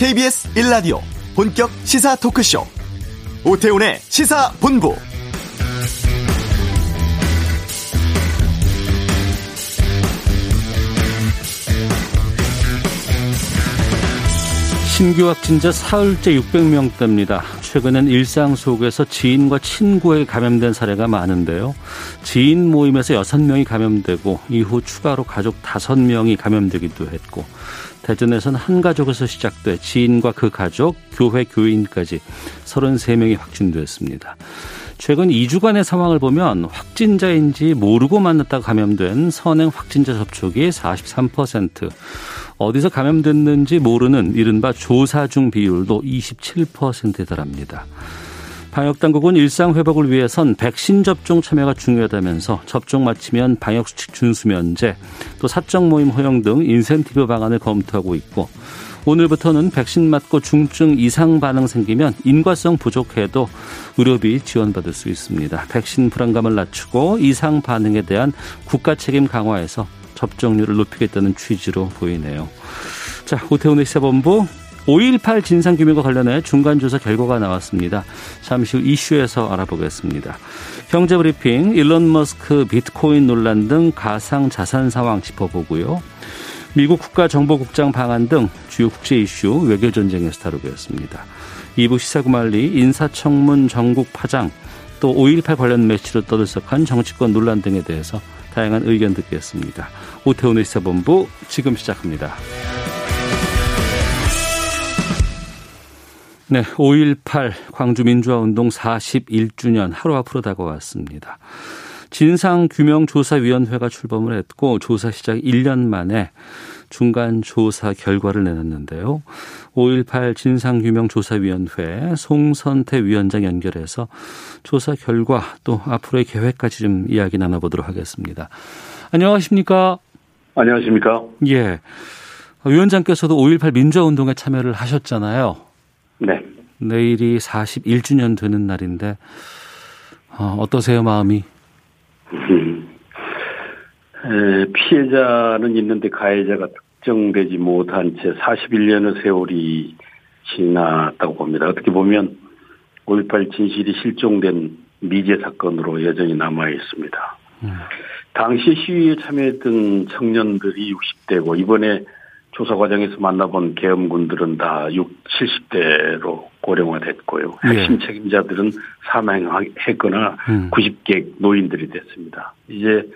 KBS 1라디오 본격 시사 토크쇼 오태훈의 시사본부 신규 확진자 사흘째 600명대입니다. 최근엔 일상 속에서 지인과 친구에 감염된 사례가 많은데요. 지인 모임에서 6명이 감염되고 이후 추가로 가족 5명이 감염되기도 했고 대전에서는 한 가족에서 시작돼 지인과 그 가족, 교회 교인까지 33명이 확진됐습니다. 최근 2주간의 상황을 보면 확진자인지 모르고 만났다가 감염된 선행 확진자 접촉이 43%, 어디서 감염됐는지 모르는 이른바 조사 중 비율도 27%에 달합니다. 방역당국은 일상 회복을 위해선 백신 접종 참여가 중요하다면서 접종 마치면 방역수칙 준수 면제, 또 사적 모임 허용 등 인센티브 방안을 검토하고 있고 오늘부터는 백신 맞고 중증 이상 반응 생기면 인과성 부족해도 의료비 지원받을 수 있습니다. 백신 불안감을 낮추고 이상 반응에 대한 국가 책임 강화해서 접종률을 높이겠다는 취지로 보이네요. 자, 오태훈의 시사본부 5.18 진상규명과 관련해 중간조사 결과가 나왔습니다. 잠시 후 이슈에서 알아보겠습니다. 경제브리핑, 일론 머스크 비트코인 논란 등 가상 자산 상황 짚어보고요. 미국 국가정보국장 방한 등 주요 국제 이슈 외교 전쟁에서 다루겠습니다. 2부 시사구말리 인사청문 전국 파장 또 5.18 관련 매치로 떠들썩한 정치권 논란 등에 대해서 다양한 의견 듣겠습니다. 오태훈의 시사본부 지금 시작합니다. 네, 5.18 광주민주화운동 41주년 하루 앞으로 다가왔습니다. 진상규명조사위원회가 출범을 했고 조사 시작 1년 만에 중간 조사 결과를 내놨는데요. 5.18 진상규명조사위원회 송선태 위원장 연결해서 조사 결과 또 앞으로의 계획까지 좀 이야기 나눠보도록 하겠습니다. 안녕하십니까? 안녕하십니까? 예. 위원장께서도 5.18 민주화운동에 참여를 하셨잖아요. 네. 내일이 41주년 되는 날인데 어, 어떠세요 마음이? 음. 에, 피해자는 있는데 가해자가 특정되지 못한 채 41년의 세월이 지났다고 봅니다. 어떻게 보면 5.18 진실이 실종된 미제 사건으로 여전히 남아 있습니다. 음. 당시 시위에 참여했던 청년들이 60대고 이번에 조사 과정에서 만나본 계엄군들은 다 6, 70대로 고령화됐고요. 예. 핵심 예. 책임자들은 사망했거나 음. 90개 노인들이 됐습니다. 이제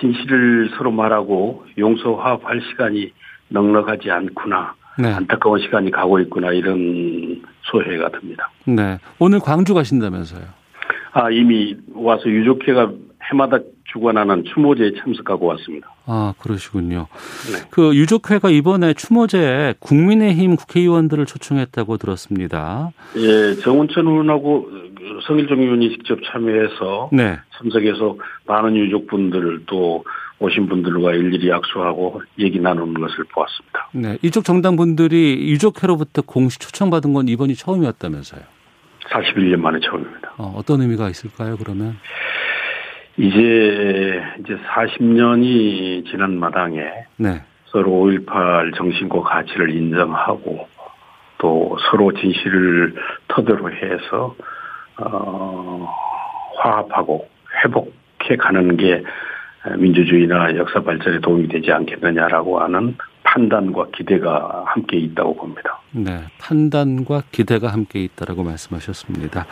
진실을 서로 말하고 용서 화합할 시간이 넉넉하지 않구나. 네. 안타까운 시간이 가고 있구나 이런 소회가 듭니다. 네. 오늘 광주 가신다면서요? 아 이미 와서 유족회가 해마다 주관하는 추모제에 참석하고 왔습니다. 아, 그러시군요. 네. 그 유족회가 이번에 추모제에 국민의힘 국회의원들을 초청했다고 들었습니다. 예, 정운천 의원하고 성일종 의원이 직접 참여해서 네. 참석해서 많은 유족분들 또 오신 분들과 일일이 약속하고 얘기 나누는 것을 보았습니다. 네, 이쪽 정당 분들이 유족회로부터 공식 초청받은 건 이번이 처음이었다면서요? 41년 만에 처음입니다. 어, 어떤 의미가 있을까요, 그러면? 이제 이제 40년이 지난 마당에 네. 서로 5.18 정신과 가치를 인정하고 또 서로 진실을 터대로 해서 어 화합하고 회복해 가는 게 민주주의나 역사 발전에 도움이 되지 않겠느냐라고 하는 판단과 기대가 함께 있다고 봅니다. 네, 판단과 기대가 함께 있다라고 말씀하셨습니다.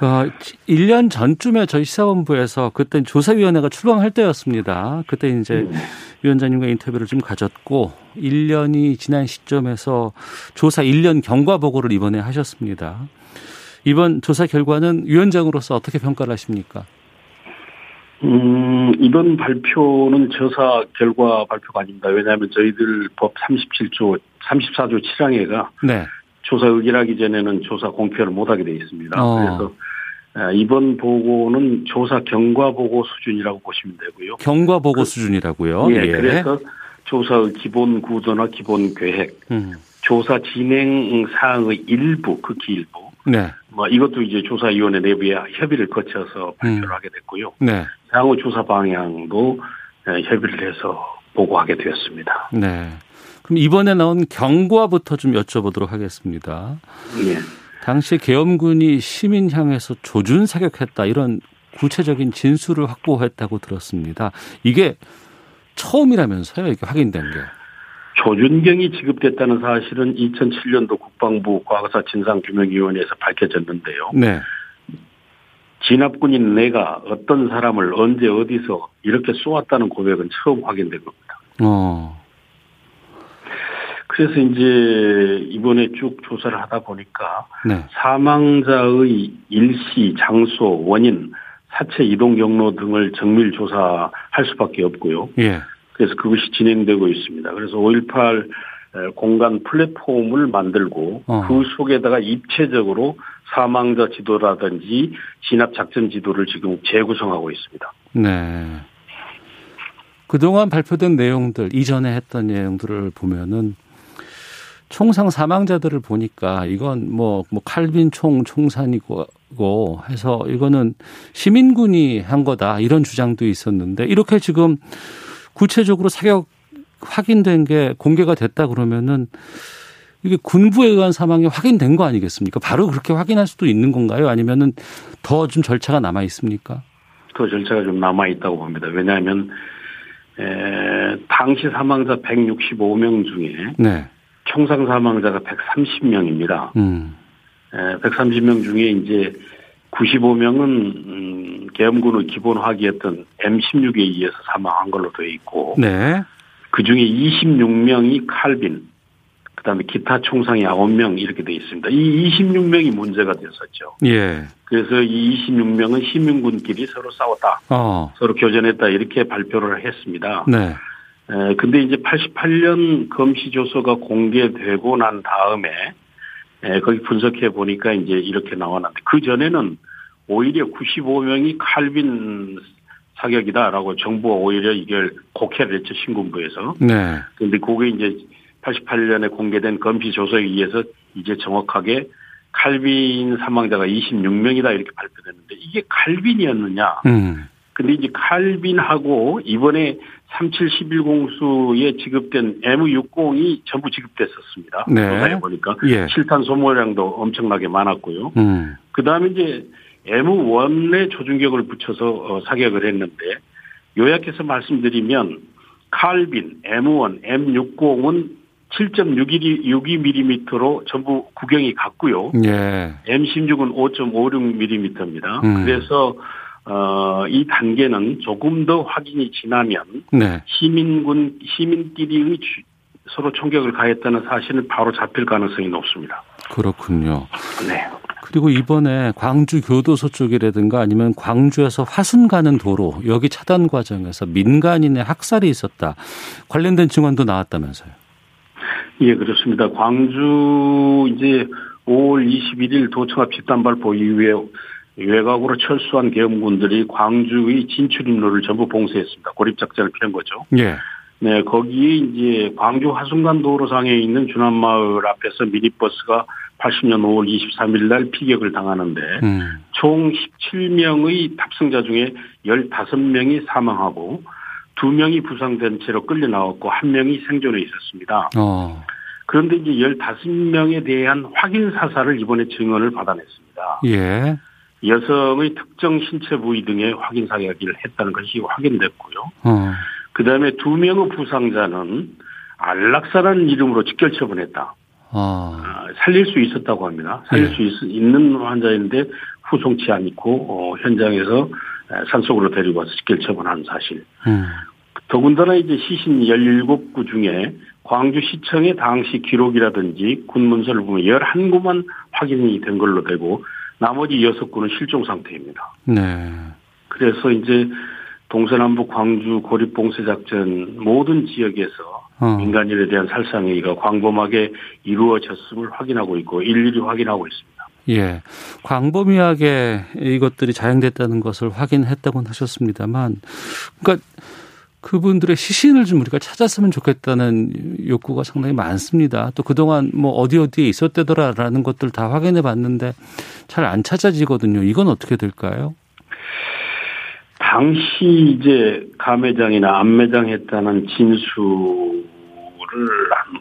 어, 1년 전쯤에 저희 시사본부에서 그때 조사위원회가 출범할 때였습니다. 그때 이제 음. 위원장님과 인터뷰를 좀 가졌고 1년이 지난 시점에서 조사 1년 경과 보고를 이번에 하셨습니다. 이번 조사 결과는 위원장으로서 어떻게 평가를 하십니까? 음, 이번 발표는 조사 결과 발표가 아닙니다. 왜냐하면 저희들 법 37조, 34조 7항에가 네. 조사 의결하기 전에는 조사 공표를 못하게 돼 있습니다. 어. 그래서 아, 이번 보고는 조사 경과 보고 수준이라고 보시면 되고요. 경과 보고 그, 수준이라고요. 예, 예, 그래서 조사의 기본 구조나 기본 계획, 음. 조사 진행 사항의 일부, 극히 일부. 네. 뭐 이것도 이제 조사위원회 내부에 협의를 거쳐서 발표를 음. 하게 됐고요. 네. 향후 조사 방향도 협의를 해서 보고하게 되었습니다. 네. 그럼 이번에 나온 경과부터 좀 여쭤보도록 하겠습니다. 예. 당시 계엄군이 시민 향해서 조준 사격했다 이런 구체적인 진술을 확보했다고 들었습니다. 이게 처음이라면서요, 이게 확인된 게. 조준경이 지급됐다는 사실은 2007년도 국방부 과거사 진상규명위원회에서 밝혀졌는데요. 네. 진압군인 내가 어떤 사람을 언제 어디서 이렇게 쏘았다는 고백은 처음 확인된 겁니다. 어. 그래서 이제 이번에 쭉 조사를 하다 보니까 네. 사망자의 일시, 장소, 원인, 사체 이동 경로 등을 정밀 조사할 수밖에 없고요. 예. 그래서 그것이 진행되고 있습니다. 그래서 5.18 공간 플랫폼을 만들고 어. 그 속에다가 입체적으로 사망자 지도라든지 진압 작전 지도를 지금 재구성하고 있습니다. 네. 그동안 발표된 내용들, 이전에 했던 내용들을 보면은 총상 사망자들을 보니까 이건 뭐, 뭐 칼빈 총 총산이고 해서 이거는 시민군이 한 거다 이런 주장도 있었는데 이렇게 지금 구체적으로 사격 확인된 게 공개가 됐다 그러면은 이게 군부에 의한 사망이 확인된 거 아니겠습니까? 바로 그렇게 확인할 수도 있는 건가요? 아니면은 더 좀 절차가 남아 있습니까? 더 절차가 좀 남아 있다고 봅니다. 왜냐하면 에, 당시 사망자 165명 중에 네. 총상 사망자가 130명입니다. 음. 에, 130명 중에 이제 95명은 음, 계엄군의 기본 화기였던 M16에 의해서 사망한 걸로 되어 있고 네. 그 중에 26명이 칼빈, 그 다음에 기타 총상이 9명 이렇게 되어 있습니다. 이 26명이 문제가 됐었죠. 예. 그래서 이 26명은 시민군끼리 서로 싸웠다, 어. 서로 교전했다 이렇게 발표를 했습니다. 네. 에, 근데 이제 88년 검시 조서가 공개되고 난 다음에 에, 거기 분석해 보니까 이제 이렇게 나왔는데 그 전에는 오히려 95명이 칼빈 사격이다라고 정부가 오히려 이걸 곡해를 했죠 신군부에서. 네. 근데 그게 이제 88년에 공개된 검시 조서에 의해서 이제 정확하게 칼빈 사망자가 26명이다 이렇게 발표됐는데 이게 칼빈이었느냐? 음. 근데 이제 칼빈하고 이번에 3711공수에 지급된 M60이 전부 지급됐었습니다. 네. 조사해 보니까 예. 실탄 소모량도 엄청나게 많았고요. 음. 그 다음에 이제 M1에 조준격을 붙여서 어, 사격을 했는데 요약해서 말씀드리면 칼빈, M1, M60은 7.62mm로 전부 구경이 같고요. 예. M16은 5.56mm입니다. 음. 그래서 어, 이 단계는 조금 더 확인이 지나면 네. 시민군 시민끼리의 주- 서로 총격을 가했다는 사실은 바로 잡힐 가능성이 높습니다. 그렇군요. 네. 그리고 이번에 광주 교도소 쪽이라든가 아니면 광주에서 화순 가는 도로 여기 차단 과정에서 민간인의 학살이 있었다. 관련된 증언도 나왔다면서요. 예, 그렇습니다. 광주 이제 5월 21일 도청합 집단 발포 이후에 외곽으로 철수한 계엄군들이 광주의 진출입로를 전부 봉쇄했습니다. 고립작전을 펴는 거죠. 예. 네, 거기에 이제 광주 화순간 도로상에 있는 준안마을 앞에서 미니버스가 80년 5월 23일 날 피격을 당하는데 음. 총 17명의 탑승자 중에 15명이 사망하고 2명이 부상된 채로 끌려 나왔고 1명이 생존해 있었습니다. 어. 그런데 이제 15명에 대한 확인 사살을 이번에 증언을 받아냈습니다. 예. 여성의 특정 신체 부위 등의 확인 사격을 했다는 것이 확인됐고요. 어. 그 다음에 두 명의 부상자는 안락사라는 이름으로 직결 처분했다. 어. 아, 살릴 수 있었다고 합니다. 살릴 예. 수 있, 있는 환자인데 후송치 않고 어, 현장에서 산속으로 데리고 와서 직결 처분한 사실. 음. 더군다나 이제 시신 17구 중에 광주시청의 당시 기록이라든지 군문서를 보면 11구만 확인이 된 걸로 되고 나머지 6구는 실종 상태입니다. 네. 그래서 이제 동서남북 광주 고립봉쇄작전 모든 지역에서 어. 민간인에 대한 살상행위가 광범하게 이루어졌음을 확인하고 있고 일일이 확인하고 있습니다. 예. 광범위하게 이것들이 자행됐다는 것을 확인했다고는 하셨습니다만, 그러니까 그분들의 시신을 좀 우리가 찾았으면 좋겠다는 욕구가 상당히 많습니다. 또 그동안 뭐 어디 어디에 있었대더라라는 것들 다 확인해 봤는데 잘 안 찾아지거든요. 이건 어떻게 될까요? 당시 이제 감매장이나 안매장 했다는 진술을 한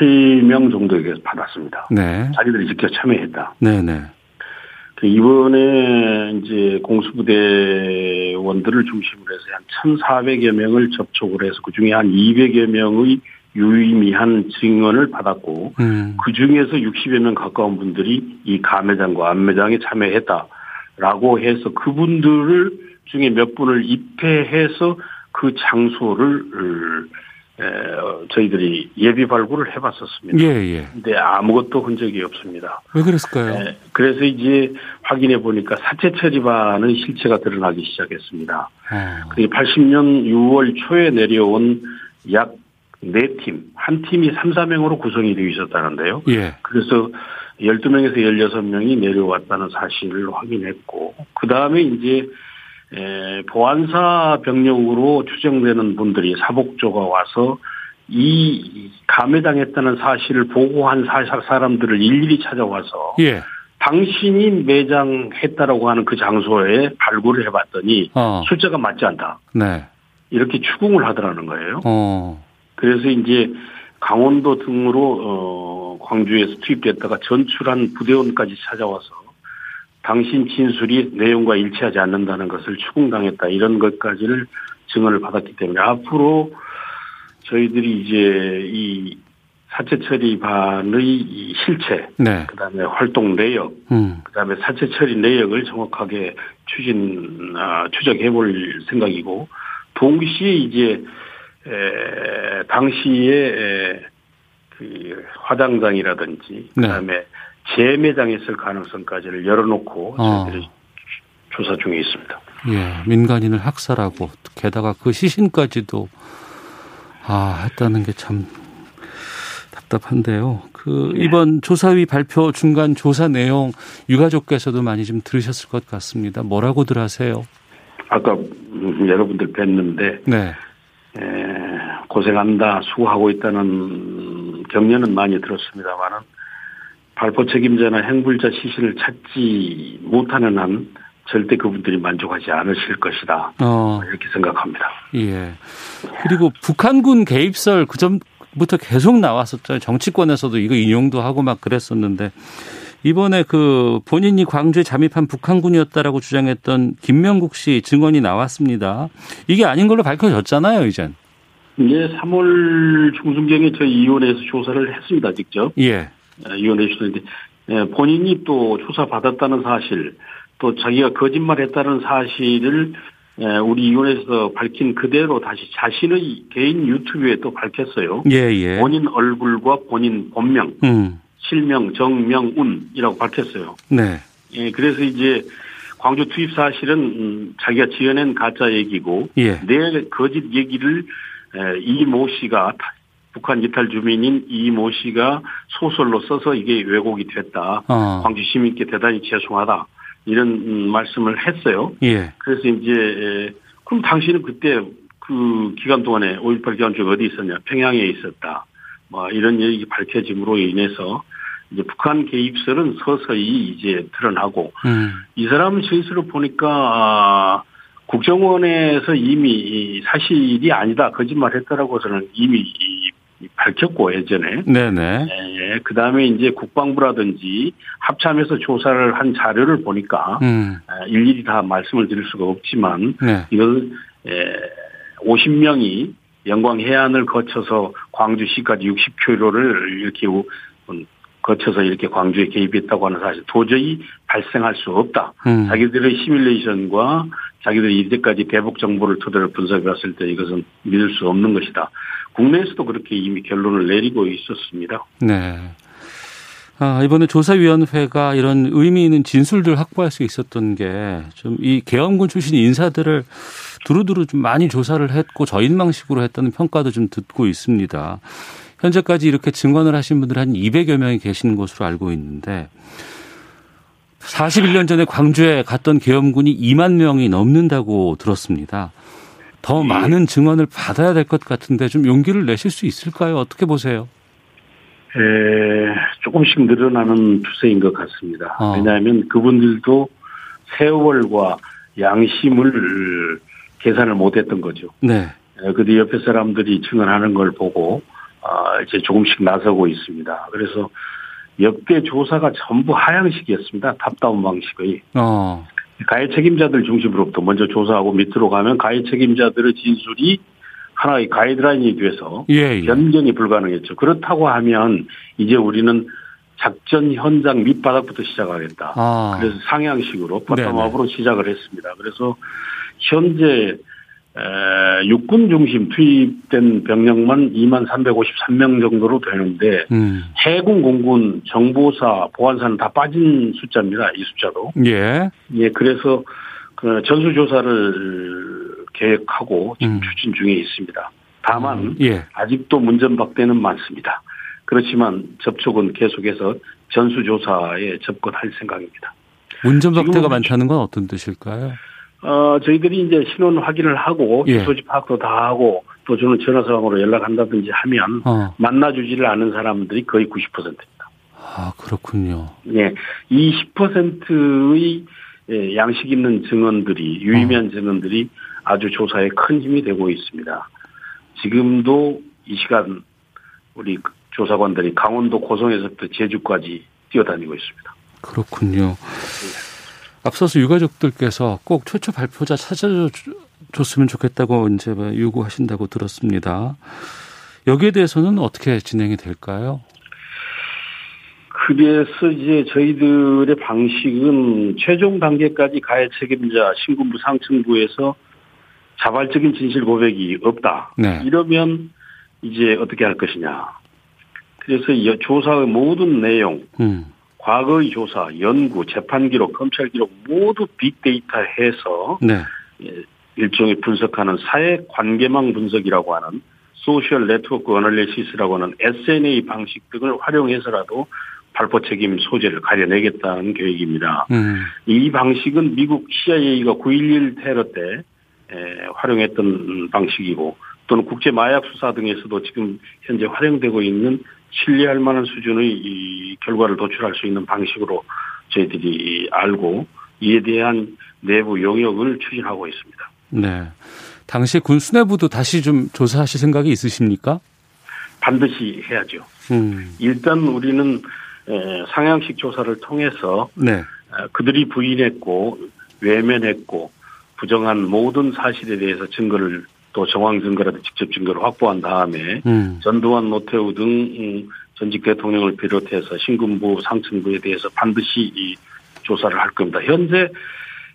58명 정도에게 받았습니다. 네. 자기들이 직접 참여했다. 네네. 그 이번에 이제 공수부대원들을 중심으로 해서 한 1,400여 명을 접촉을 해서 그 중에 한 200여 명의 유의미한 증언을 받았고 음. 그 중에서 60여 명 가까운 분들이 이 가매장과 안매장에 참여했다라고 해서 그분들을 중에 몇 분을 입회해서 그 장소를 저희들이 예비 발굴을 해봤었습니다. 예, 예. 근데 아무것도 흔적이 없습니다. 왜 그랬을까요? 에, 그래서 이제 확인해 보니까 사체 처리반의 실체가 드러나기 시작했습니다. 어. 그게 80년 6월 초에 내려온 약 네 팀, 한 팀이 3, 4명으로 구성이 되어 있었다는데요. 예. 그래서 12명에서 16명이 내려왔다는 사실을 확인했고, 그 다음에 이제, 에, 보안사 병력으로 추정되는 분들이 사복조가 와서 이 감회당했다는 사실을 보고한 사, 사람들을 일일이 찾아와서 예. 당신이 매장했다라고 하는 그 장소에 발굴을 해봤더니 어. 숫자가 맞지 않다. 네. 이렇게 추궁을 하더라는 거예요. 어. 그래서 이제 강원도 등으로 어 광주에서 투입됐다가 전출한 부대원까지 찾아와서 당신 진술이 내용과 일치하지 않는다는 것을 추궁당했다 이런 것까지를 증언을 받았기 때문에 앞으로 저희들이 이제 이 사체 처리반의 이 실체, 네. 그다음에 활동 내역, 음. 그다음에 사체 처리 내역을 정확하게 추진 아, 추적해 볼 생각이고 동시에 이제 에, 당시에 에, 그 화장장이라든지 네. 그다음에 재매장에 있을 가능성까지를 열어놓고 어. 저희들이 조사 중에 있습니다. 예. 민간인을 학살하고 게다가 그 시신까지도 아, 했다는 게 참 답답한데요. 그 네. 이번 조사위 발표 중간 조사 내용 유가족께서도 많이 좀 들으셨을 것 같습니다. 뭐라고들 하세요? 아까 음, 여러분들 뵀는데 네. 에, 고생한다 수고하고 있다는 격려는 많이 들었습니다만은 발포 책임자나 행불자 시신을 찾지 못하는 한 절대 그분들이 만족하지 않으실 것이다 어. 이렇게 생각합니다. 예. 그리고 북한군 개입설 그 전부터 계속 나왔었죠. 정치권에서도 이거 인용도 하고 막 그랬었는데 이번에 그 본인이 광주에 잠입한 북한군이었다라고 주장했던 김명국 씨 증언이 나왔습니다. 이게 아닌 걸로 밝혀졌잖아요, 이젠. 이제 3월 중순경에 저희 위원회에서 조사를 했습니다, 직접. 예. 위원회 조사인데 본인이 또 조사 받았다는 사실, 또 자기가 거짓말했다는 사실을 에, 우리 위원회에서 밝힌 그대로 다시 자신의 개인 유튜브에 또 밝혔어요. 예, 예. 본인 얼굴과 본인 본명, 음. 실명, 정명운이라고 밝혔어요. 네. 예, 그래서 이제 광주 투입 사실은 음, 자기가 지어낸 가짜 얘기고 예. 내 거짓 얘기를 에, 이모 씨가 타- 북한 이탈 주민인 이 모 씨가 소설로 써서 이게 왜곡이 됐다. 어. 광주 시민께 대단히 죄송하다. 이런 음, 말씀을 했어요. 예. 그래서 이제 에, 그럼 당신은 그때 그 기간 동안에 5.18 기간 중에 어디 있었냐? 평양에 있었다. 뭐 이런 얘기 밝혀짐으로 인해서 이제 북한 개입설은 서서히 이제 드러나고 음. 이 사람 진술을 보니까 아, 국정원에서 이미 이 사실이 아니다 거짓말했다라고 저는 이미 이- 이 밝혔고 예전에 네네. 예, 그 다음에 이제 국방부라든지 합참에서 조사를 한 자료를 보니까 음. 아, 일일이 다 말씀을 드릴 수가 없지만 네. 이건 50명이 영광 해안을 거쳐서 광주시까지 60km를 이렇게 우- 음, 거쳐서 이렇게 광주에 개입했다고 하는 사실 도저히 발생할 수 없다. 음. 자기들의 시뮬레이션과 자기들이 이제까지 대북 정보를 토대로 분석해 봤을 때 이것은 믿을 수 없는 것이다. 국내에서도 그렇게 이미 결론을 내리고 있었습니다. 네. 아, 이번에 조사위원회가 이런 의미 있는 진술들 확보할 수 있었던 게 좀 이 계엄군 출신 인사들을 두루두루 좀 많이 조사를 했고 저인망식으로 했다는 평가도 좀 듣고 있습니다. 현재까지 이렇게 증언을 하신 분들 한 200여 명이 계신 것으로 알고 있는데 41년 전에 광주에 갔던 계엄군이 2만 명이 넘는다고 들었습니다. 더 예. 많은 증언을 받아야 될 것 같은데 좀 용기를 내실 수 있을까요? 어떻게 보세요? 에, 조금씩 늘어나는 추세인 것 같습니다. 어. 왜냐하면 그분들도 세월과 양심을 계산을 못했던 거죠. 네. 에, 근데 옆에 사람들이 증언하는 걸 보고 이제 조금씩 나서고 있습니다. 그래서 역대 조사가 전부 하향식이었습니다. 탑다운 방식의. 어. 가해 책임자들 중심으로부터 먼저 조사하고 밑으로 가면 가해 책임자들의 진술이 하나의 가이드라인이 돼서 예, 예. 변경이 불가능했죠. 그렇다고 하면 이제 우리는 작전 현장 밑바닥부터 시작하겠다. 아. 그래서 상향식으로 버텀업으로 시작을 했습니다. 그래서 현재 육군 중심 투입된 병력만 2만 353명 정도로 되는데 음. 해군, 공군, 정보사, 보안사는 다 빠진 숫자입니다. 이 숫자도. 예. 예, 그래서 그 전수 조사를 계획하고 지금 음. 추진 중에 있습니다. 다만 음. 예. 아직도 문전박대는 많습니다. 그렇지만 접촉은 계속해서 전수 조사에 접근할 생각입니다. 문전박대가 많다는 건 어떤 뜻일까요? 어, 저희들이 이제 신원 확인을 하고 예. 소집 파악도 다 하고 또 저는 전화상으로 연락한다든지 하면 어. 만나주지를 않은 사람들이 거의 90%입니다. 아, 그렇군요. 예. 이 10%의 예, 양식 있는 증언들이, 유의미한 어. 증언들이 아주 조사에 큰 힘이 되고 있습니다. 지금도 이 시간 우리 조사관들이 강원도 고성에서부터 제주까지 뛰어다니고 있습니다. 그렇군요. 앞서서 유가족들께서 꼭 최초 발표자 찾아줬으면 좋겠다고 이제 뭐 요구하신다고 들었습니다. 여기에 대해서는 어떻게 진행이 될까요? 그래서 이제 저희들의 방식은 최종 단계까지 가해 책임자 신군부 상층부에서 자발적인 진실 고백이 없다. 네. 이러면 이제 어떻게 할 것이냐. 그래서 조사의 모든 내용, 음. 과거의 조사, 연구, 재판 기록, 검찰 기록 모두 빅데이터 해서 네. 예, 일종의 분석하는 사회 관계망 분석이라고 하는 social network analysis라고 하는 SNA 방식 등을 활용해서라도 발포 책임 소재를 가려내겠다는 계획입니다. 음. 이 방식은 미국 CIA가 9.11 테러 때 활용했던 방식이고 또는 국제 마약 수사 등에서도 지금 현재 활용되고 있는 신뢰할 만한 수준의 이 결과를 도출할 수 있는 방식으로 저희들이 알고 이에 대한 내부 용역을 추진하고 있습니다. 네. 당시 군 수뇌부도 다시 좀 조사하실 생각이 있으십니까? 반드시 해야죠. 음. 일단 우리는 상향식 조사를 통해서 네. 그들이 부인했고 외면했고 부정한 모든 사실에 대해서 증거를 또 정황 증거라도 직접 증거를 확보한 다음에 음. 전두환 노태우 등 음, 전직 대통령을 비롯해서 신군부 상층부에 대해서 반드시 이 조사를 할 겁니다. 현재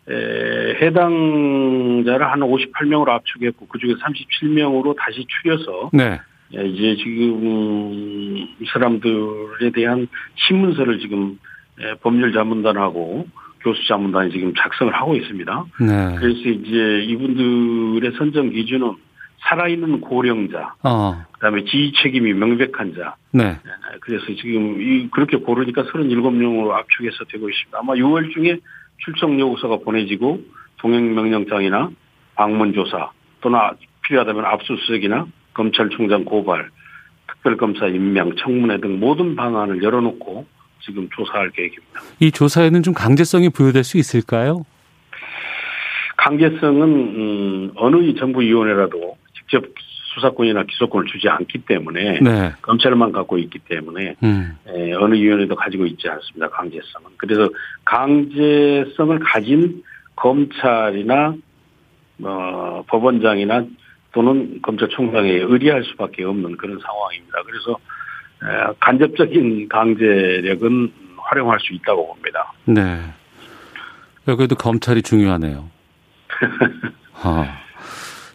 에, 해당자를 한 58명으로 압축했고 그중에 37명으로 다시 추려서 네. 에, 이제 지금 이 사람들에 대한 신문서를 지금 에, 법률 자문단하고 교수 자문단이 지금 작성을 하고 있습니다. 네. 그래서 이제 이분들의 선정 기준은 살아있는 고령자, 어. 그다음에 지휘 책임이 명백한 자. 네. 네. 그래서 지금 이 그렇게 고르니까 37명으로 압축해서 되고 있습니다. 아마 6월 중에 출석 요구서가 보내지고 동행 명령장이나 방문 조사 또는 필요하다면 압수수색이나 검찰총장 고발, 특별검사 임명, 청문회 등 모든 방안을 열어놓고 지금 조사할 계획입니다. 이 조사에는 좀 강제성이 부여될 수 있을까요? 강제성은 음, 어느 정부위원회라도 직접 수사권이나 기소권을 주지 않기 때문에 네. 검찰만 갖고 있기 때문에 음. 에, 예, 어느 위원회도 가지고 있지 않습니다. 강제성은. 그래서 강제성을 가진 검찰이나 어, 법원장이나 또는 검찰총장에 의뢰할 수밖에 없는 그런 상황입니다. 그래서 간접적인 강제력은 활용할 수 있다고 봅니다. 네. 여기도 검찰이 중요하네요. 아.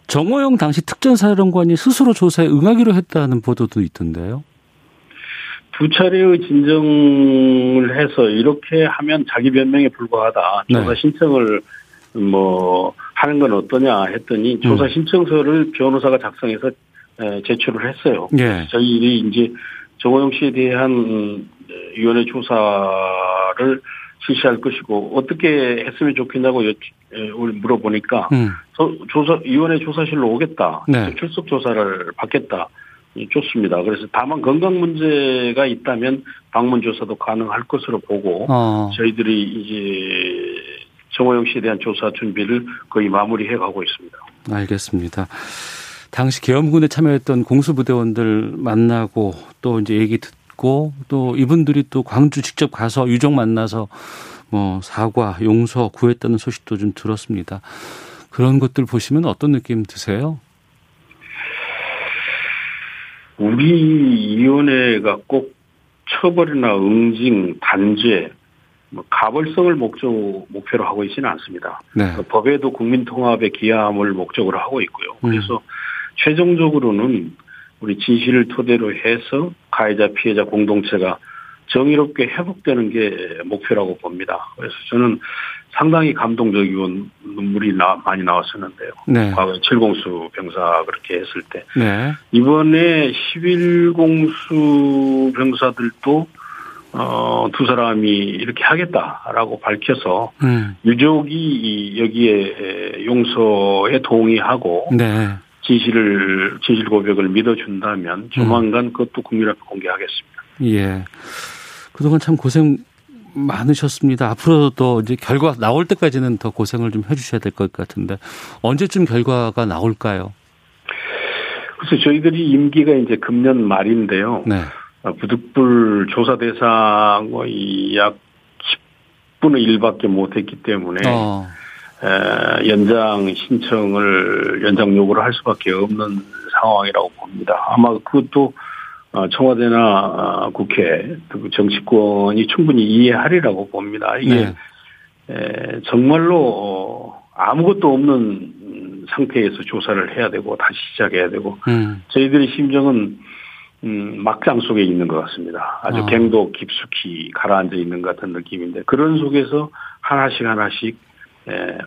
정호영 당시 특전사령관이 스스로 조사에 응하기로 했다는 보도도 있던데요. 두 차례의 진정을 해서 이렇게 하면 자기 변명에 불과하다. 네. 조사 신청을 뭐 하는 건 어떠냐 했더니 조사 음. 신청서를 변호사가 작성해서 제출을 했어요. 예. 저희들이 이제 정호영 씨에 대한 위원회 조사를 실시할 것이고 어떻게 했으면 좋겠냐고 물어보니까 음. 조사 위원회 조사실로 오겠다 네. 출석 조사를 받겠다 좋습니다. 그래서 다만 건강 문제가 있다면 방문 조사도 가능할 것으로 보고 어. 저희들이 이제 정호영 씨에 대한 조사 준비를 거의 마무리해 가고 있습니다. 알겠습니다. 당시 계엄군에 참여했던 공수부대원들 만나고 또 이제 얘기 듣고 또 이분들이 또 광주 직접 가서 유족 만나서 뭐 사과, 용서 구했다는 소식도 좀 들었습니다. 그런 것들 보시면 어떤 느낌 드세요? 우리 위원회가 꼭 처벌이나 응징, 단죄, 뭐 가벌성을 목적 목표로 하고 있지는 않습니다. 네. 그 법에도 국민 통합의 기함을 목적으로 하고 있고요. 음. 그래서 음. 최종적으로는 우리 진실을 토대로 해서 가해자 피해자 공동체가 정의롭게 회복되는 게 목표라고 봅니다. 그래서 저는 상당히 감동적이고 눈물이 나, 많이 나왔었는데요. 네. 과거에 7공수 병사 그렇게 했을 때. 네. 이번에 11공수 병사들도 어, 두 사람이 이렇게 하겠다라고 밝혀서 음. 유족이 여기에 용서에 동의하고 네. 진실을 진실 고백을 믿어준다면 조만간 음. 그것도 국민 앞에 공개하겠습니다. 예. 그동안 참 고생 많으셨습니다. 앞으로도 이제 결과 나올 때까지는 더 고생을 좀 해주셔야 될 것 같은데 언제쯤 결과가 나올까요? 그래서 저희들이 임기가 이제 금년 말인데요. 네. 아, 부득불 조사 대상의 약 10분의 1밖에 못했기 때문에 어. 에, 연장 신청을 연장 요구를 할 수밖에 없는 상황이라고 봅니다. 아마 그것도 어, 청와대나 아, 국회 그 정치권이 충분히 이해하리라고 봅니다. 이게 네. 정말로 아무것도 없는 상태에서 조사를 해야 되고 다시 시작해야 되고 음. 저희들의 심정은 음, 막장 속에 있는 것 같습니다. 아주 어. 갱도 깊숙이 가라앉아 있는 것 같은 느낌인데 그런 속에서 하나씩 하나씩 에,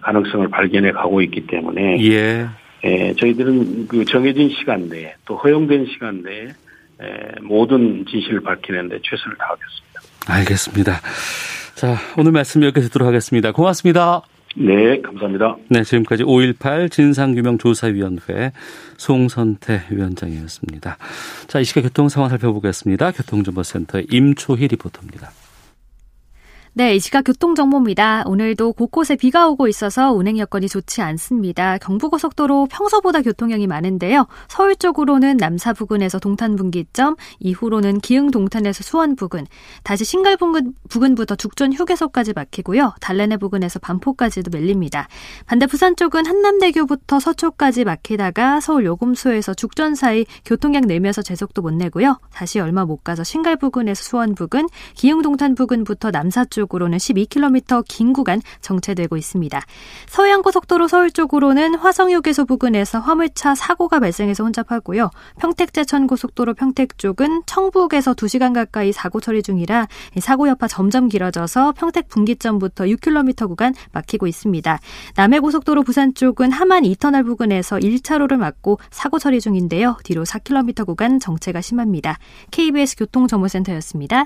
가능성을 발견해 가고 있기 때문에 예. 에, 저희들은 그 정해진 시간 내에 또 허용된 시간 내에 에, 모든 진실을 밝히는데 최선을 다하겠습니다. 알겠습니다. 자 오늘 말씀 여기까지 듣도록 하겠습니다. 고맙습니다. 네, 감사합니다. 네, 지금까지 5.18 진상규명조사위원회 송선태 위원장이었습니다. 자, 이 시각 교통 상황 살펴보겠습니다. 교통정보센터의 임초희 리포터입니다. 네, 이 시각 교통정보입니다. 오늘도 곳곳에 비가 오고 있어서 운행 여건이 좋지 않습니다. 경부고속도로 평소보다 교통량이 많은데요. 서울 쪽으로는 남사 부근에서 동탄 분기점, 이후로는 기흥 동탄에서 수원 부근, 다시 신갈 부근, 부근부터 죽전 휴게소까지 막히고요. 달래내 부근에서 반포까지도 밀립니다. 반대 부산 쪽은 한남대교부터 서초까지 막히다가 서울 요금소에서 죽전 사이 교통량 내면서 제속도 못 내고요. 다시 얼마 못 가서 신갈 부근에서 수원 부근, 기흥 동탄 부근부터 남사 쪽 쪽으로는 12km 긴 구간 정체되고 있습니다. 서해안고속도로 서울 쪽으로는 화성휴게소 부근에서 화물차 사고가 발생해서 혼잡하고요. 평택제천고속도로 평택 쪽은 청북에서 2시간 가까이 사고 처리 중이라 사고 여파 점점 길어져서 평택 분기점부터 6km 구간 막히고 있습니다. 남해고속도로 부산 쪽은 하만 이터널 부근에서 1차로를 막고 사고 처리 중인데요. 뒤로 4km 구간 정체가 심합니다. KBS 교통정보센터였습니다.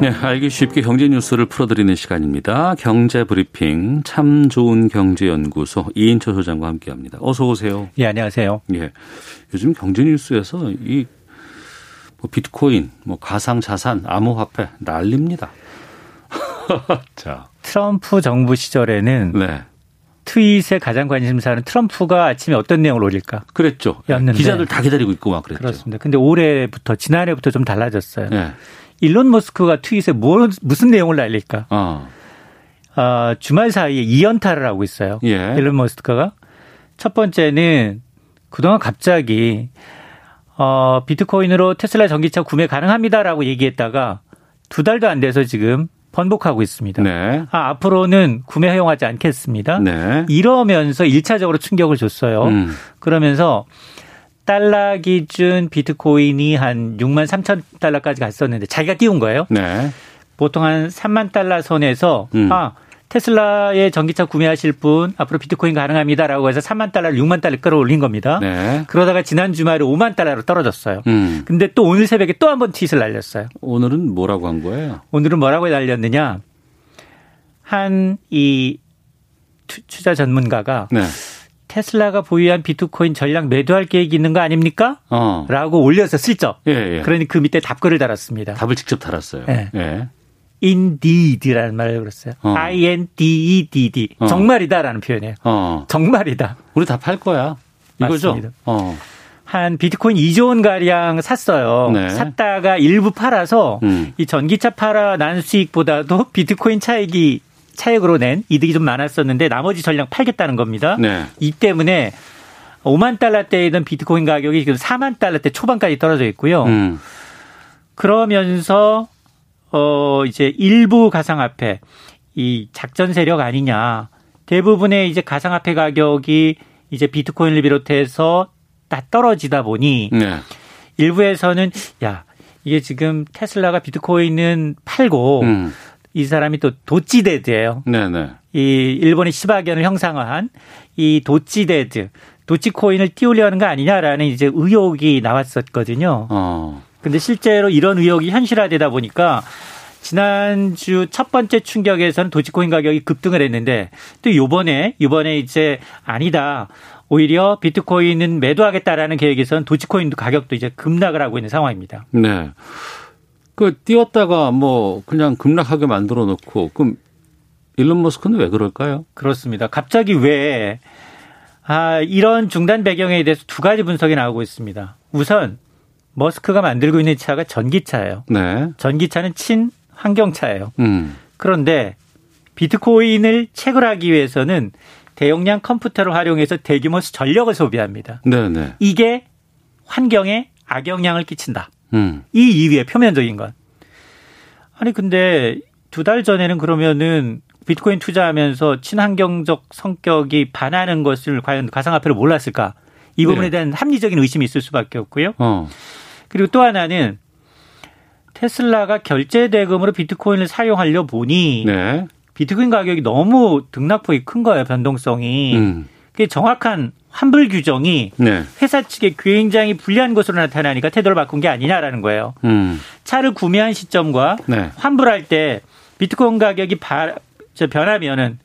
네, 알기 쉽게 경제 뉴스를 풀어드리는 시간입니다. 경제 브리핑 참 좋은 경제연구소 이인철 소장과 함께합니다. 어서 오세요. 예, 안녕하세요. 예, 요즘 경제 뉴스에서 이 뭐 비트코인, 뭐 가상 자산, 암호화폐 난립니다. 자, 트럼프 정부 시절에는 네. 트윗에 가장 관심사는 트럼프가 아침에 어떤 내용을 올릴까? 그랬죠. 였는데. 기자들 다 기다리고 있고 막 그랬죠. 그렇습니다. 근데 올해부터 지난해부터 좀 달라졌어요. 네. 일론 머스크가 트윗에 뭘, 무슨 내용을 날릴까? 어. 어, 주말 사이에 2연타를 하고 있어요. 예. 일론 머스크가. 첫 번째는 그동안 갑자기 어, 비트코인으로 테슬라 전기차 구매 가능합니다라고 얘기했다가 두 달도 안 돼서 지금 번복하고 있습니다. 네. 아, 앞으로는 구매 허용하지 않겠습니다. 네. 이러면서 1차적으로 충격을 줬어요. 음. 그러면서 달러 기준 비트코인이 한 6만 3천 달러까지 갔었는데 자기가 띄운 거예요. 네. 보통 한 3만 달러 선에서 음. 아 테슬라의 전기차 구매하실 분 앞으로 비트코인 가능합니다라고 해서 3만 달러를 6만 달러 끌어올린 겁니다. 네. 그러다가 지난 주말에 5만 달러로 떨어졌어요. 음. 근데 또 오늘 새벽에 또 한번 트윗을 날렸어요. 오늘은 뭐라고 한 거예요? 오늘은 뭐라고 날렸느냐? 한 이 투자 전문가가 네. 테슬라가 보유한 비트코인 전량 매도할 계획이 있는 거 아닙니까? 어. 라고 올려서 슬쩍. 예, 예. 그러니 그 밑에 답글을 달았습니다. 답을 직접 달았어요. 예. 예. indeed라는 말을 그랬어요. 어. I-N-D-E-D-D. 어. 정말이다라는 표현이에요. 어. 정말이다. 우리 다 팔 거야. 이거죠? 맞습니다. 어. 한 비트코인 2조 원 가량 샀어요. 네. 샀다가 일부 팔아서 음. 이 전기차 팔아 난 수익보다도 비트코인 차익이 차익으로 낸 이득이 좀 많았었는데 나머지 전량 팔겠다는 겁니다. 네. 이 때문에 5만 달러대이던 비트코인 가격이 지금 4만 달러대 초반까지 떨어져 있고요. 음. 그러면서 어 이제 일부 가상화폐 이 작전 세력 아니냐. 대부분의 이제 가상화폐 가격이 이제 비트코인을 비롯해서 다 떨어지다 보니 네. 일부에서는 야 이게 지금 테슬라가 비트코인은 팔고 음. 이 사람이 또 도찌데드예요. 네네. 이 일본의 시바견을 형상화한 이 도찌데드, 도찌코인을 띄우려는 거 아니냐라는 이제 의혹이 나왔었거든요. 어. 근데 실제로 이런 의혹이 현실화되다 보니까 지난주 첫 번째 충격에서는 도지코인 가격이 급등을 했는데 또 요번에 요번에 이제 아니다. 오히려 비트코인은 매도하겠다라는 계획에서는 도지코인도 가격도 이제 급락을 하고 있는 상황입니다. 네. 그 띄웠다가 뭐 그냥 급락하게 만들어 놓고 그럼 일론 머스크는 왜 그럴까요? 그렇습니다. 갑자기 왜 아, 이런 중단 배경에 대해서 두 가지 분석이 나오고 있습니다. 우선 머스크가 만들고 있는 차가 전기차예요. 네. 전기차는 친 환경차예요. 음. 그런데 비트코인을 채굴하기 위해서는 대용량 컴퓨터를 활용해서 대규모 전력을 소비합니다. 네네. 네. 이게 환경에 악영향을 끼친다. 음. 이 이유의 표면적인 것. 아니 근데 두 달 전에는 그러면은 비트코인 투자하면서 친환경적 성격이 반하는 것을 과연 가상화폐로 몰랐을까? 이 부분에 네. 대한 합리적인 의심이 있을 수밖에 없고요. 어. 그리고 또 하나는 테슬라가 결제 대금으로 비트코인을 사용하려 보니 네. 비트코인 가격이 너무 등락폭이 큰 거예요, 변동성이. 음. 그게 정확한 환불 규정이 네. 회사 측에 굉장히 불리한 것으로 나타나니까 태도를 바꾼 게 아니냐라는 거예요. 음. 차를 구매한 시점과 네. 환불할 때 비트코인 가격이 바, 변하면은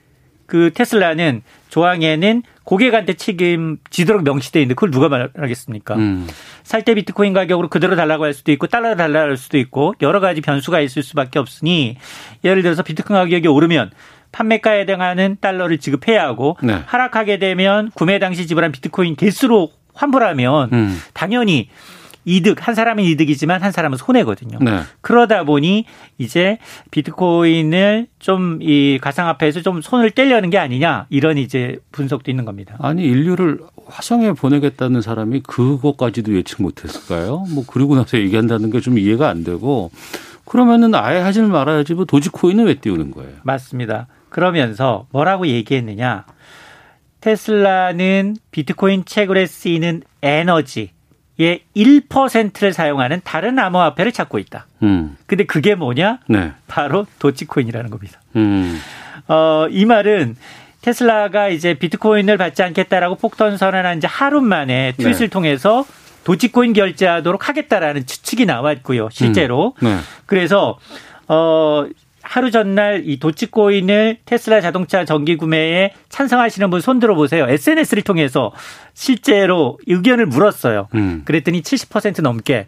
그 테슬라는 조항에는 고객한테 책임지도록 명시되어 있는데 그걸 누가 말하겠습니까? 음. 살때 비트코인 가격으로 그대로 달라고 할 수도 있고 달러로 달라고 할 수도 있고 여러 가지 변수가 있을 수밖에 없으니 예를 들어서 비트코인 가격이 오르면 판매가에 해당하는 달러를 지급해야 하고 네. 하락하게 되면 구매 당시 지불한 비트코인 개수로 환불하면 음. 당연히 이득 한 사람은 이득이지만 한 사람은 손해거든요. 네. 그러다 보니 이제 비트코인을 좀 이 가상화폐에서 좀 손을 떼려는 게 아니냐 이런 이제 분석도 있는 겁니다. 아니 인류를 화성에 보내겠다는 사람이 그것까지도 예측 못했을까요? 뭐 그리고 나서 얘기한다는 게 좀 이해가 안 되고 그러면은 아예 하지 말아야지 뭐 도지코인은 왜 띄우는 거예요? 맞습니다. 그러면서 뭐라고 얘기했느냐? 테슬라는 비트코인 채굴에 쓰이는 에너지 의 1%를 사용하는 다른 암호화폐를 찾고 있다. 음. 근데 그게 뭐냐? 네. 바로 도치코인이라는 겁니다. 음. 어, 이 말은 테슬라가 이제 비트코인을 받지 않겠다라고 폭탄 선언한 이제 하루 만에 트윗을 네. 통해서 도치코인 결제하도록 하겠다라는 추측이 나왔고요. 실제로. 음. 네. 그래서 어 하루 전날 이 도치코인을 테슬라 자동차 정기 구매에 찬성하시는 분 손들어 보세요. SNS를 통해서 실제로 의견을 물었어요. 음. 그랬더니 70% 넘게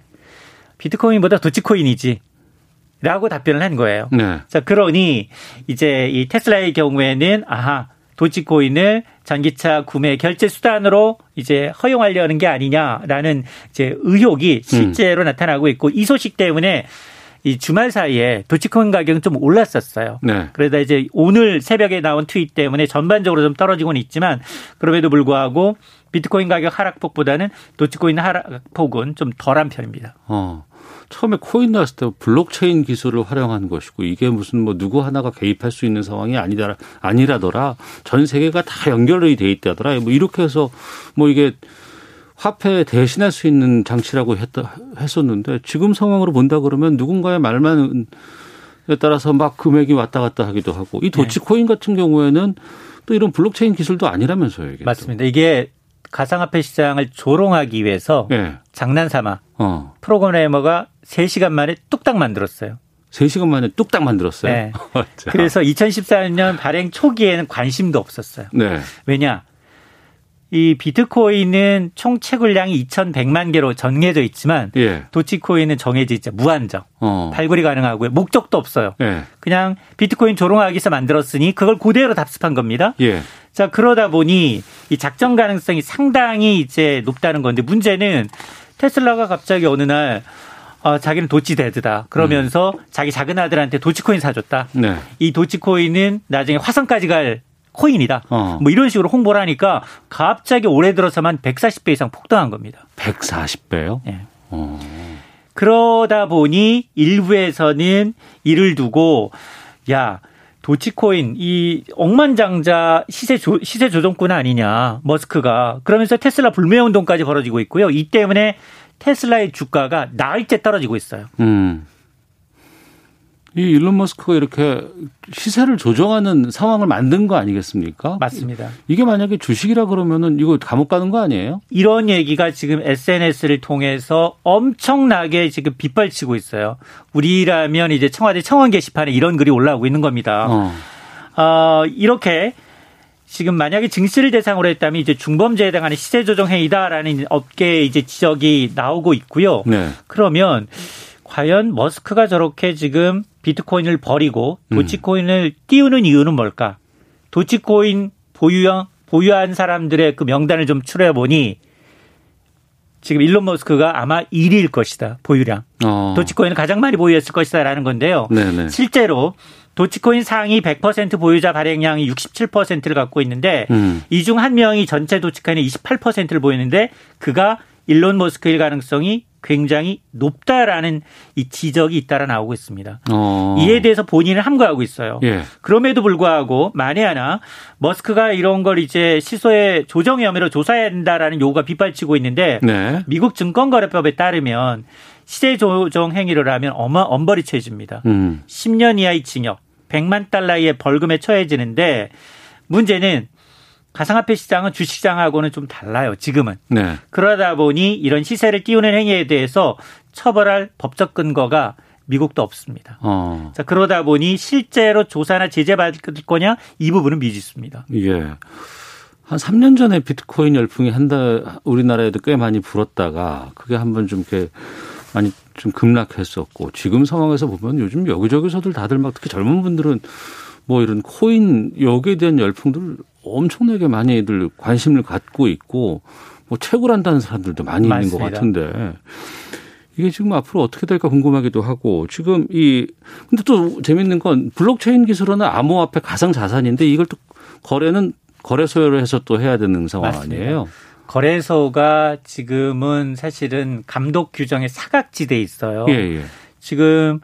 비트코인보다 도치코인이지. 라고 답변을 한 거예요. 네. 자, 그러니 이제 이 테슬라의 경우에는 아하, 도치코인을 전기차 구매 결제 수단으로 이제 허용하려는 게 아니냐라는 이제 의혹이 실제로 음. 나타나고 있고 이 소식 때문에 이 주말 사이에 도치코인 가격은 좀 올랐었어요. 네. 그러다 이제 오늘 새벽에 나온 트윗 때문에 전반적으로 좀 떨어지고는 있지만 그럼에도 불구하고 비트코인 가격 하락폭보다는 도치코인 하락폭은 좀 덜한 편입니다. 어. 처음에 코인 나왔을 때 블록체인 기술을 활용한 것이고 이게 무슨 뭐 누구 하나가 개입할 수 있는 상황이 아니다 아니라더라 전 세계가 다 연결이 돼 있다더라 뭐 이렇게 해서 뭐 이게 화폐 대신할 수 있는 장치라고 했다, 했었는데 지금 상황으로 본다 그러면 누군가의 말만 따라서 막 금액이 왔다 갔다 하기도 하고 이 도치코인 네. 같은 경우에는 또 이런 블록체인 기술도 아니라면서요. 이게 맞습니다. 이게 가상화폐 시장을 조롱하기 위해서 네. 장난삼아 어. 프로그래머가 3시간 만에 뚝딱 만들었어요. 3시간 만에 뚝딱 만들었어요. 네. 그래서 2014년 발행 초기에는 관심도 없었어요. 네. 왜냐? 이 비트코인은 총 채굴량이 2,100만 개로 정해져 있지만 예. 도치코인은 정해져 있죠. 무한정. 어. 발굴이 가능하고요. 목적도 없어요. 예. 그냥 비트코인 조롱하기 위해서 만들었으니 그걸 그대로 답습한 겁니다. 예. 자, 그러다 보니 이 작전 가능성이 상당히 이제 높다는 건데 문제는 테슬라가 갑자기 어느 날 어, 자기는 도치데드다. 그러면서 음. 자기 작은 아들한테 도치코인 사줬다. 네. 이 도치코인은 나중에 화성까지 갈 코인이다. 어. 뭐 이런 식으로 홍보를 하니까 갑자기 올해 들어서만 140배 이상 폭등한 겁니다. 140배요? 네. 어. 그러다 보니 일부에서는 이를 두고 야 도치코인 이 억만장자 시세 조, 시세 조정꾼 아니냐 머스크가 그러면서 테슬라 불매 운동까지 벌어지고 있고요. 이 때문에 테슬라의 주가가 나흘째 떨어지고 있어요. 음. 이 일론 머스크가 이렇게 시세를 조정하는 상황을 만든 거 아니겠습니까? 맞습니다. 이게 만약에 주식이라 그러면은 이거 감옥 가는 거 아니에요? 이런 얘기가 지금 SNS를 통해서 엄청나게 지금 빗발치고 있어요. 우리라면 이제 청와대 청원 게시판에 이런 글이 올라오고 있는 겁니다. 어, 어 이렇게 지금 만약에 증시를 대상으로 했다면 이제 중범죄에 해당하는 시세 조정 행위다라는 업계 이제 지적이 나오고 있고요. 네. 그러면 과연 머스크가 저렇게 지금 비트코인을 버리고 음. 도치코인을 띄우는 이유는 뭘까? 도치코인 보유형 보유한 사람들의 그 명단을 좀 추려 보니 지금 일론 머스크가 아마 1위일 것이다. 보유량. 어. 도치코인을 가장 많이 보유했을 것이다라는 건데요. 네네. 실제로 도치코인 상위 100% 보유자 발행량이 67%를 갖고 있는데 음. 이중 한 명이 전체 도치코인의 28%를 보이는데 그가 일론 머스크일 가능성이 굉장히 높다라는 이 지적이 잇따라 나오고 있습니다. 어. 이에 대해서 본인은 함구하고 있어요. 예. 그럼에도 불구하고 만에 하나 머스크가 이런 걸 이제 시소의 조정 혐의로 조사해야 된다라는 요구가 빗발치고 있는데 네. 미국 증권거래법에 따르면 시세 조정 행위를 하면 어마 엄벌이 처해집니다. 음. 10년 이하의 징역, 100만 달러의 벌금에 처해지는데 문제는 가상화폐 시장은 주식시장하고는 좀 달라요. 지금은. 네. 그러다 보니 이런 시세를 띄우는 행위에 대해서 처벌할 법적 근거가 미국도 없습니다. 어. 자 그러다 보니 실제로 조사나 제재 받을 거냐 이 부분은 미지수입니다. 예. 한 3년 전에 비트코인 열풍이 한 달 우리나라에도 꽤 많이 불었다가 그게 한번 좀 이렇게 많이 좀 급락했었고 지금 상황에서 보면 요즘 여기저기서들 다들 막 특히 젊은 분들은 뭐 이런 코인 여기에 대한 열풍들 엄청나게 많이들 관심을 갖고 있고 뭐 채굴한다는 사람들도 많이 맞습니다. 있는 것 같은데 이게 지금 앞으로 어떻게 될까 궁금하기도 하고 지금 이 근데 또 재밌는 건 블록체인 기술은 암호화폐 가상 자산인데 이걸 또 거래는 거래소를 해서 또 해야 되는 상황 맞습니다. 아니에요? 거래소가 지금은 사실은 감독 규정에 사각지대에 있어요. 예, 예. 지금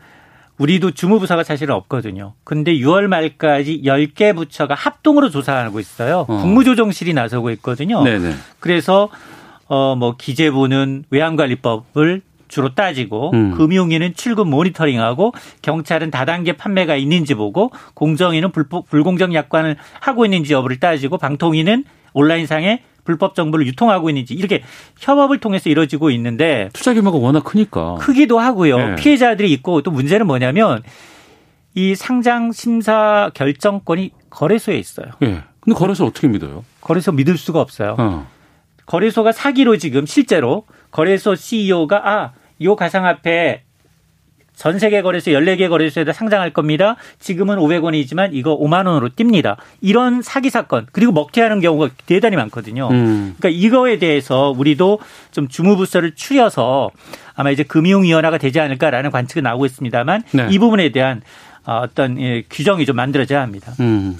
우리도 주무부서가 사실은 없거든요. 근데 6월 말까지 10개 부처가 합동으로 조사하고 있어요. 어. 국무조정실이 나서고 있거든요. 네네. 그래서 어 뭐 기재부는 외환관리법을 주로 따지고 음. 금융위는 출금 모니터링하고 경찰은 다단계 판매가 있는지 보고 공정위는 불 공정 약관을 하고 있는지 여부를 따지고 방통위는 온라인상에 불법 정보를 유통하고 있는지 이렇게 협업을 통해서 이루어지고 있는데 투자 규모가 워낙 크니까 크기도 하고요. 네. 피해자들이 있고 또 문제는 뭐냐면 이 상장 심사 결정권이 거래소에 있어요. 예. 네. 근데 거래소 어떻게 믿어요? 거래소 믿을 수가 없어요. 어. 거래소가 사기로 지금 실제로 거래소 CEO가 아, 요 가상화폐 전 세계 거래소 14개 거래소에다 상장할 겁니다. 지금은 500원이지만 이거 5만 원으로 띱니다. 이런 사기 사건 그리고 먹튀하는 경우가 대단히 많거든요. 음. 그러니까 이거에 대해서 우리도 좀 주무부서를 추려서 아마 이제 금융위원회가 되지 않을까라는 관측이 나오고 있습니다만 네. 이 부분에 대한 어, 어떤 예, 규정이 좀 만들어져야 합니다. 음.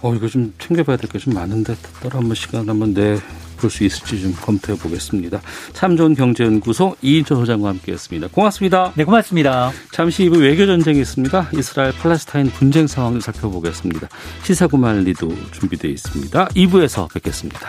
어, 이거 좀 챙겨봐야 될 게 좀 많은데 따로 한번 시간 한번 내 볼 수 있을지 좀 검토해 보겠습니다. 참 좋은 경제연구소 이인철 소장과 함께했습니다. 고맙습니다. 네, 고맙습니다. 잠시 이후 외교 전쟁이 있습니다. 이스라엘 팔레스타인 분쟁 상황을 살펴보겠습니다. 시사구말리도 준비되어 있습니다. 2부에서 뵙겠습니다.